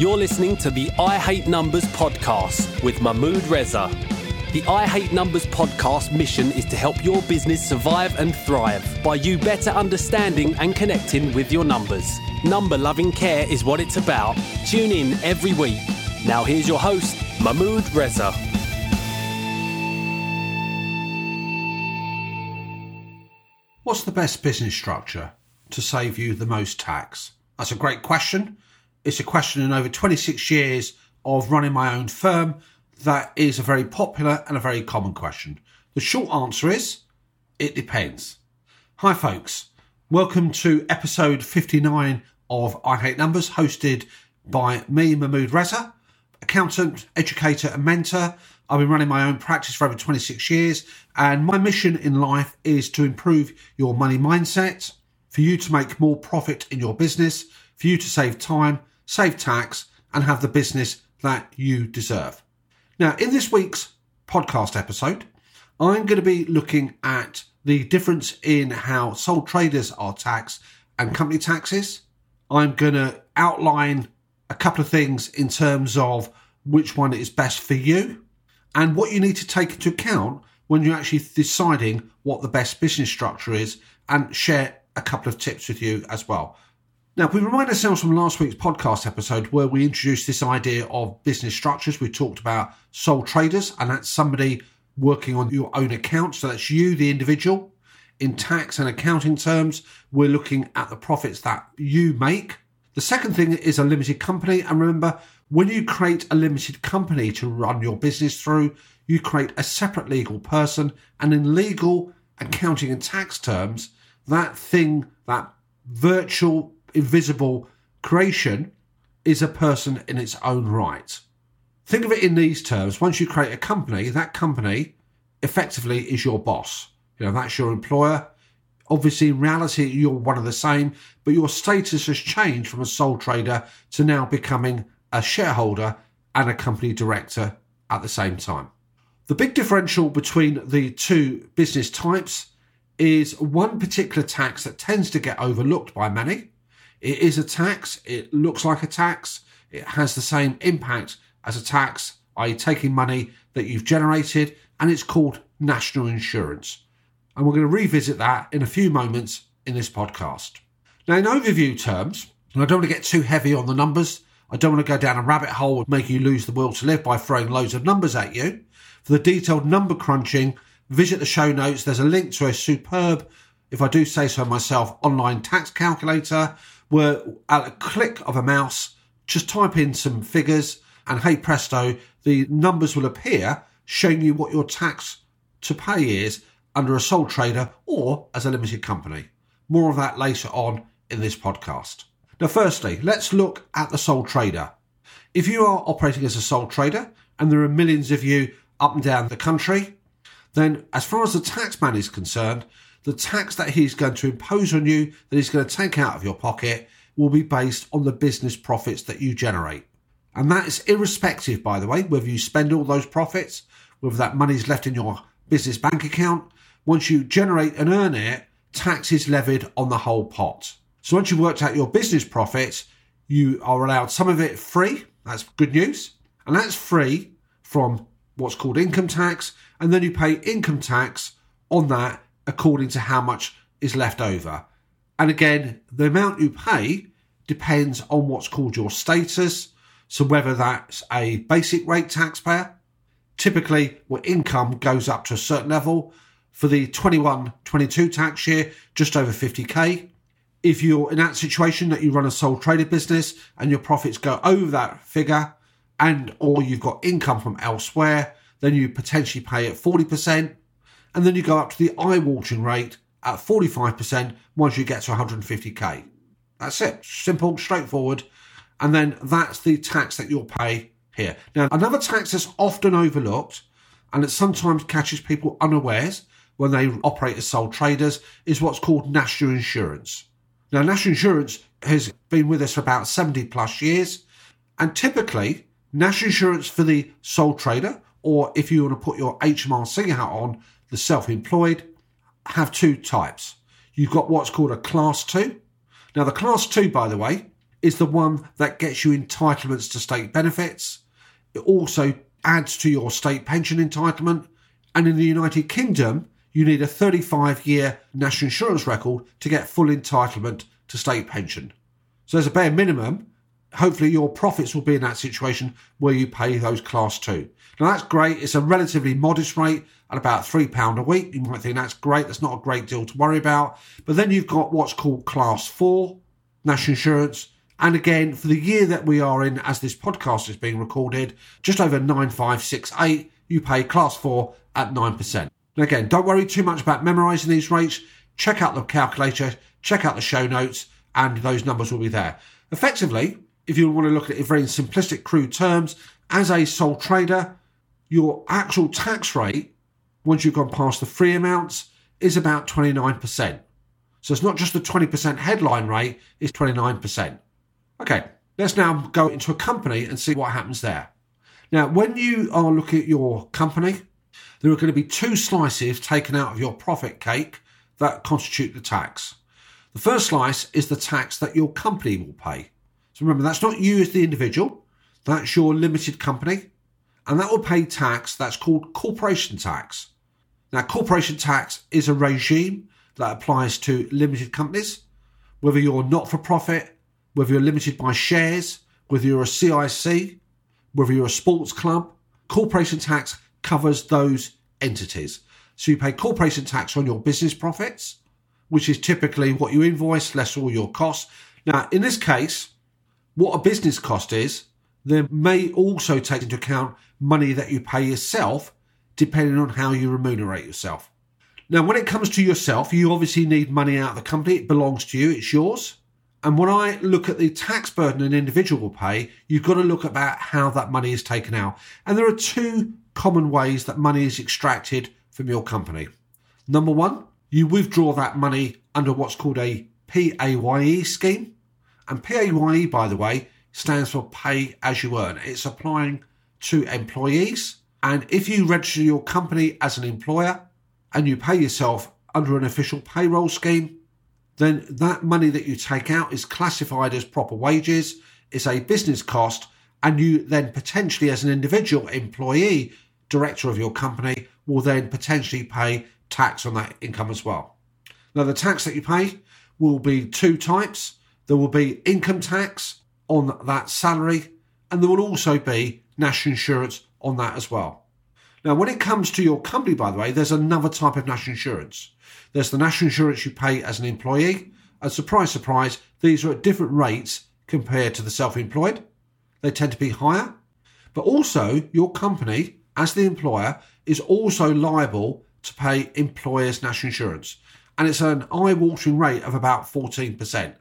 You're listening to the I Hate Numbers podcast with Mahmood Reza. The I Hate Numbers podcast mission is to help your business survive and thrive by you better understanding and connecting with your numbers. Number loving care is what it's about. Tune in every week. Now, here's your host, Mahmood Reza. What's the best business structure to save you the most tax? That's a great question. It's a question in over 26 years of running my own firm that is a very popular and a very common question. The short answer is it depends. Hi, folks. Welcome to episode 59 of I Hate Numbers, hosted by me, Mahmood Reza, accountant, educator, and mentor. I've been running my own practice for over 26 years, and my mission in life is to improve your money mindset, for you to make more profit in your business, for you to save time, save tax, and have the business that you deserve. Now, in this week's podcast episode, I'm going to be looking at the difference in how sole traders are taxed and company taxes. I'm going to outline a couple of things in terms of which one is best for you and what you need to take into account when you're actually deciding what the best business structure is and share a couple of tips with you as well. Now, we remind ourselves from last week's podcast episode where we introduced this idea of business structures. We talked about sole traders, and that's somebody working on your own account. So that's you, the individual. In tax and accounting terms, we're looking at the profits that you make. The second thing is a limited company. And remember, when you create a limited company to run your business through, you create a separate legal person. And in legal, accounting, and tax terms, that thing, that virtual, invisible creation, is a person in its own right. Think of it in these terms. Once you create a company, that company effectively is your boss. You know, that's your employer. Obviously, in reality, you're one of the same, but your status has changed from a sole trader to now becoming a shareholder and a company director at the same time. The big differential between the two business types is one particular tax that tends to get overlooked by many. It is a tax, it looks like a tax, it has the same impact as a tax, i.e., taking money that you've generated, and it's called national insurance. And we're going to revisit that in a few moments in this podcast. Now, in overview terms, and I don't want to get too heavy on the numbers, I don't want to go down a rabbit hole and make you lose the will to live by throwing loads of numbers at you. For the detailed number crunching, visit the show notes. There's a link to a superb, if I do say so myself, online tax calculator where at a click of a mouse, just type in some figures and hey presto, the numbers will appear showing you what your tax to pay is under a sole trader or as a limited company. More of that later on in this podcast. Now, firstly, let's look at the sole trader. If you are operating as a sole trader and there are millions of you up and down the country, then as far as the taxman is concerned, the tax that he's going to impose on you, that he's going to take out of your pocket, will be based on the business profits that you generate. And that is irrespective, by the way, whether you spend all those profits, whether that money is left in your business bank account. Once you generate and earn it, tax is levied on the whole pot. So once you've worked out your business profits, you are allowed some of it free. That's good news. And that's free from what's called income tax. And then you pay income tax on that according to how much is left over. And again, the amount you pay depends on what's called your status. So whether that's a basic rate taxpayer, typically where income goes up to a certain level for the 21 22 tax year, just over 50k. If you're in that situation that you run a sole trader business and your profits go over that figure and or you've got income from elsewhere, then you potentially pay at 40% and then you go up to the eye-watering rate at 45% once you get to 150k. That's it. Simple, straightforward. And then that's the tax that you'll pay here. Now, another tax that's often overlooked and it sometimes catches people unawares when they operate as sole traders is what's called national insurance. Now, national insurance has been with us for about 70 plus years. And typically, national insurance for the sole trader, or if you want to put your HMRC hat on, the self employed, have two types. You've got what's called a class two. Now, the class two, by the way, is the one that gets you entitlements to state benefits. It also adds to your state pension entitlement. And in the United Kingdom, you need a 35 year national insurance record to get full entitlement to state pension. So, as a bare minimum, hopefully your profits will be in that situation where you pay those class two. Now that's great. It's a relatively modest rate at about £3 a week. You might think that's great. That's not a great deal to worry about. But then you've got what's called class four national insurance. And again, for the year that we are in, as this podcast is being recorded, just over 9568, you pay class four at 9%. And again, don't worry too much about memorizing these rates. Check out the calculator, check out the show notes, and those numbers will be there. Effectively, if you want to look at it in very simplistic, crude terms, as a sole trader, your actual tax rate, once you've gone past the free amounts, is about 29%. So it's not just the 20% headline rate, it's 29%. Okay, let's now go into a company and see what happens there. Now, when you are looking at your company, there are going to be two slices taken out of your profit cake that constitute the tax. The first slice is the tax that your company will pay. So remember, that's not you as the individual, that's your limited company, and that will pay tax that's called corporation tax. Now, corporation tax is a regime that applies to limited companies, whether you're not for profit, whether you're limited by shares, whether you're a CIC, whether you're a sports club. Corporation tax covers those entities. So you pay corporation tax on your business profits, which is typically what you invoice less all your costs. Now, in this case, what a business cost is, there may also take into account money that you pay yourself, depending on how you remunerate yourself. Now, when it comes to yourself, you obviously need money out of the company. It belongs to you, it's yours. And when I look at the tax burden an individual will pay, you've got to look about how that money is taken out. And there are two common ways that money is extracted from your company. Number one, you withdraw that money under what's called a PAYE scheme. And PAYE, by the way, stands for pay as you earn. It's applying to employees. And if you register your company as an employer and you pay yourself under an official payroll scheme, then that money that you take out is classified as proper wages, it's a business cost, and you then potentially, as an individual employee, director of your company, will then potentially pay tax on that income as well. Now, the tax that you pay will be two types. There will be income tax on that salary, and there will also be national insurance on that as well. Now, when it comes to your company, by the way, there's another type of national insurance. There's the national insurance you pay as an employee, and surprise, surprise, these are at different rates compared to the self employed. They tend to be higher, but also your company, as the employer, is also liable to pay employers' national insurance, and it's an eye watering rate of about 14%.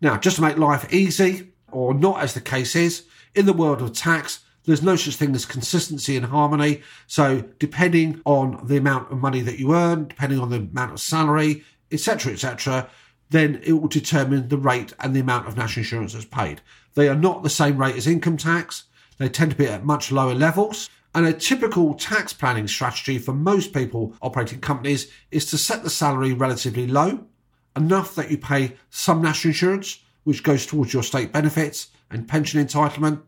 Now, just to make life easy, or not as the case is, in the world of tax, there's no such thing as consistency and harmony. So, depending on the amount of money that you earn, depending on the amount of salary, etc., etc., then it will determine the rate and the amount of national insurance that's paid. They are not the same rate as income tax. They tend to be at much lower levels. And a typical tax planning strategy for most people operating companies is to set the salary relatively low enough that you pay some national insurance, which goes towards your state benefits and pension entitlement,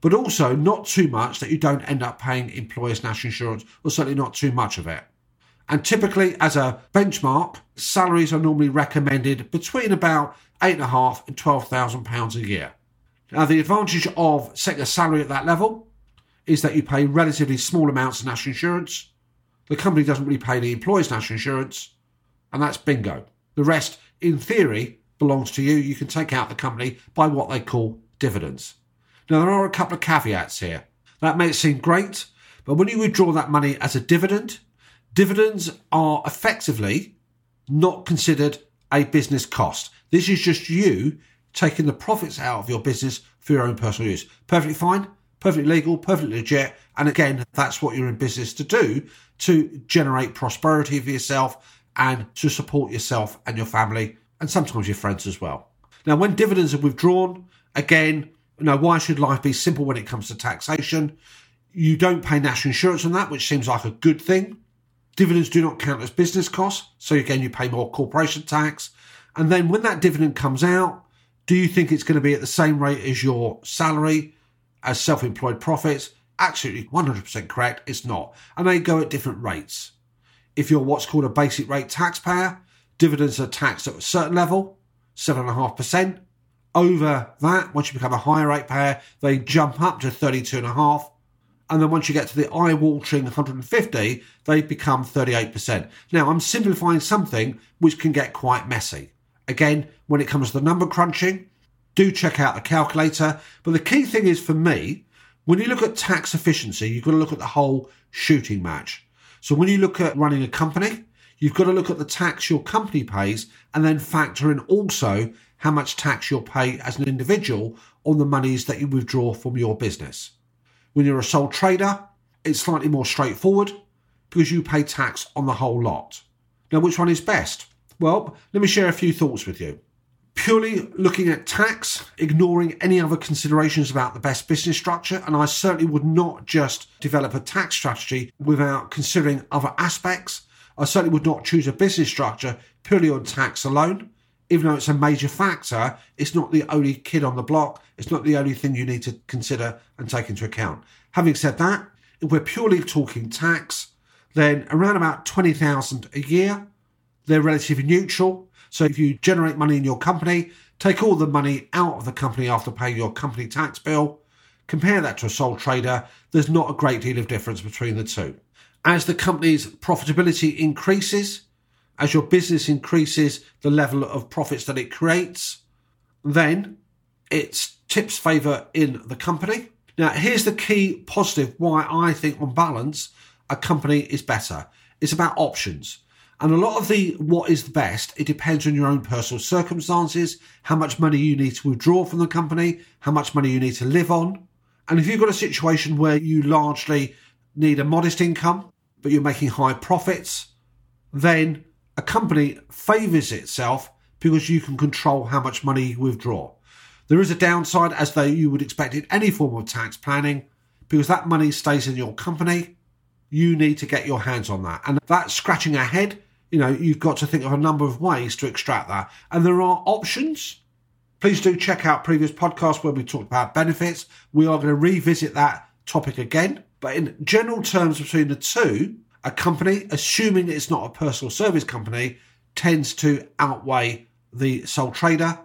but also not too much that you don't end up paying employers' national insurance, or certainly not too much of it. And typically, as a benchmark, salaries are normally recommended between about eight and a half and twelve thousand pounds a year. Now, the advantage of setting a salary at that level is that you pay relatively small amounts of national insurance. The company doesn't really pay the employer's national insurance, and that's bingo. The rest, in theory, belongs to you. You can take out the company by what they call dividends. Now, there are a couple of caveats here. That may seem great, but when you withdraw that money as a dividend, dividends are effectively not considered a business cost. This is just you taking the profits out of your business for your own personal use. Perfectly fine, perfectly legal, perfectly legit. And again, that's what you're in business to do to generate prosperity for yourself and to support yourself and your family and sometimes your friends as well. Now, when dividends are withdrawn, again, you know, why should life be simple when it comes to taxation? You don't pay national insurance on that, which seems like a good thing. Dividends do not count as business costs, so again, you pay more corporation tax. And then when that dividend comes out, Do you think it's going to be at the same rate as your salary, as self employed profits? Absolutely 100% correct. It's not. And they go at different rates. If you're what's called a basic rate taxpayer, dividends are taxed at a certain level, 7.5%. Over that, once you become a higher rate payer, they jump up to 32.5. and then once you get to the eye-watering 150, they become 38%. Now, I'm simplifying something which can get quite messy. Again, when it comes to the number crunching, do check out the calculator. But the key thing is for me, when you look at tax efficiency, you've got to look at the whole shooting match. So when you look at running a company, you've got to look at the tax your company pays and then factor in also how much tax you'll pay as an individual on the monies that you withdraw from your business. When you're a sole trader, it's slightly more straightforward because you pay tax on the whole lot. Now, which one is best? Well, let me share a few thoughts with you. Purely looking at tax, ignoring any other considerations about the best business structure, and I certainly would not just develop a tax strategy without considering other aspects. I certainly would not choose a business structure purely on tax alone even though it's a major factor, it's not the only kid on the block. It's not the only thing you need to consider and take into account. Having said that, if we're purely talking tax, then around about 20,000 a year, they're relatively neutral. So if you generate money in your company, take all the money out of the company after paying your company tax bill, compare that to a sole trader, there's not a great deal of difference between the two. As the company's profitability increases, as your business increases the level of profits that it creates, then it tips favour in the company. Now, here's the key positive why I think, on balance, a company is better. It's about options. And a lot of the what is the best, it depends on your own personal circumstances, how much money you need to withdraw from the company, how much money you need to live on. And if you've got a situation where you largely need a modest income, but you're making high profits, then a company favours itself because you can control how much money you withdraw. There is a downside, as though you would expect in any form of tax planning, because that money stays in your company. You need to get your hands on that. And that's scratching ahead. You know, you've got to think of a number of ways to extract that. And there are options. Please do check out previous podcasts where we talked about benefits. We are going to revisit that topic again. But in general terms, between the two, a company, assuming it's not a personal service company, tends to outweigh the sole trader.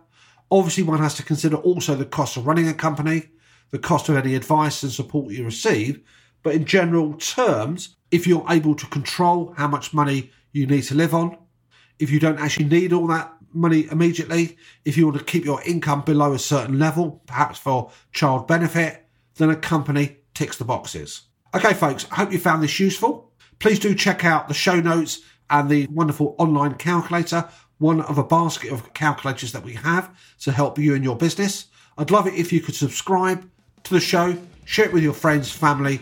Obviously, one has to consider also the cost of running a company, the cost of any advice and support you receive. But in general terms, if you're able to control how much money you need to live on, if you don't actually need all that money immediately, if you want to keep your income below a certain level, perhaps for child benefit, then a company ticks the boxes. Okay, folks, I hope you found this useful. Please do check out the show notes and the wonderful online calculator, one of a basket of calculators that we have to help you in your business. I'd love it if you could subscribe to the show, share it with your friends, family,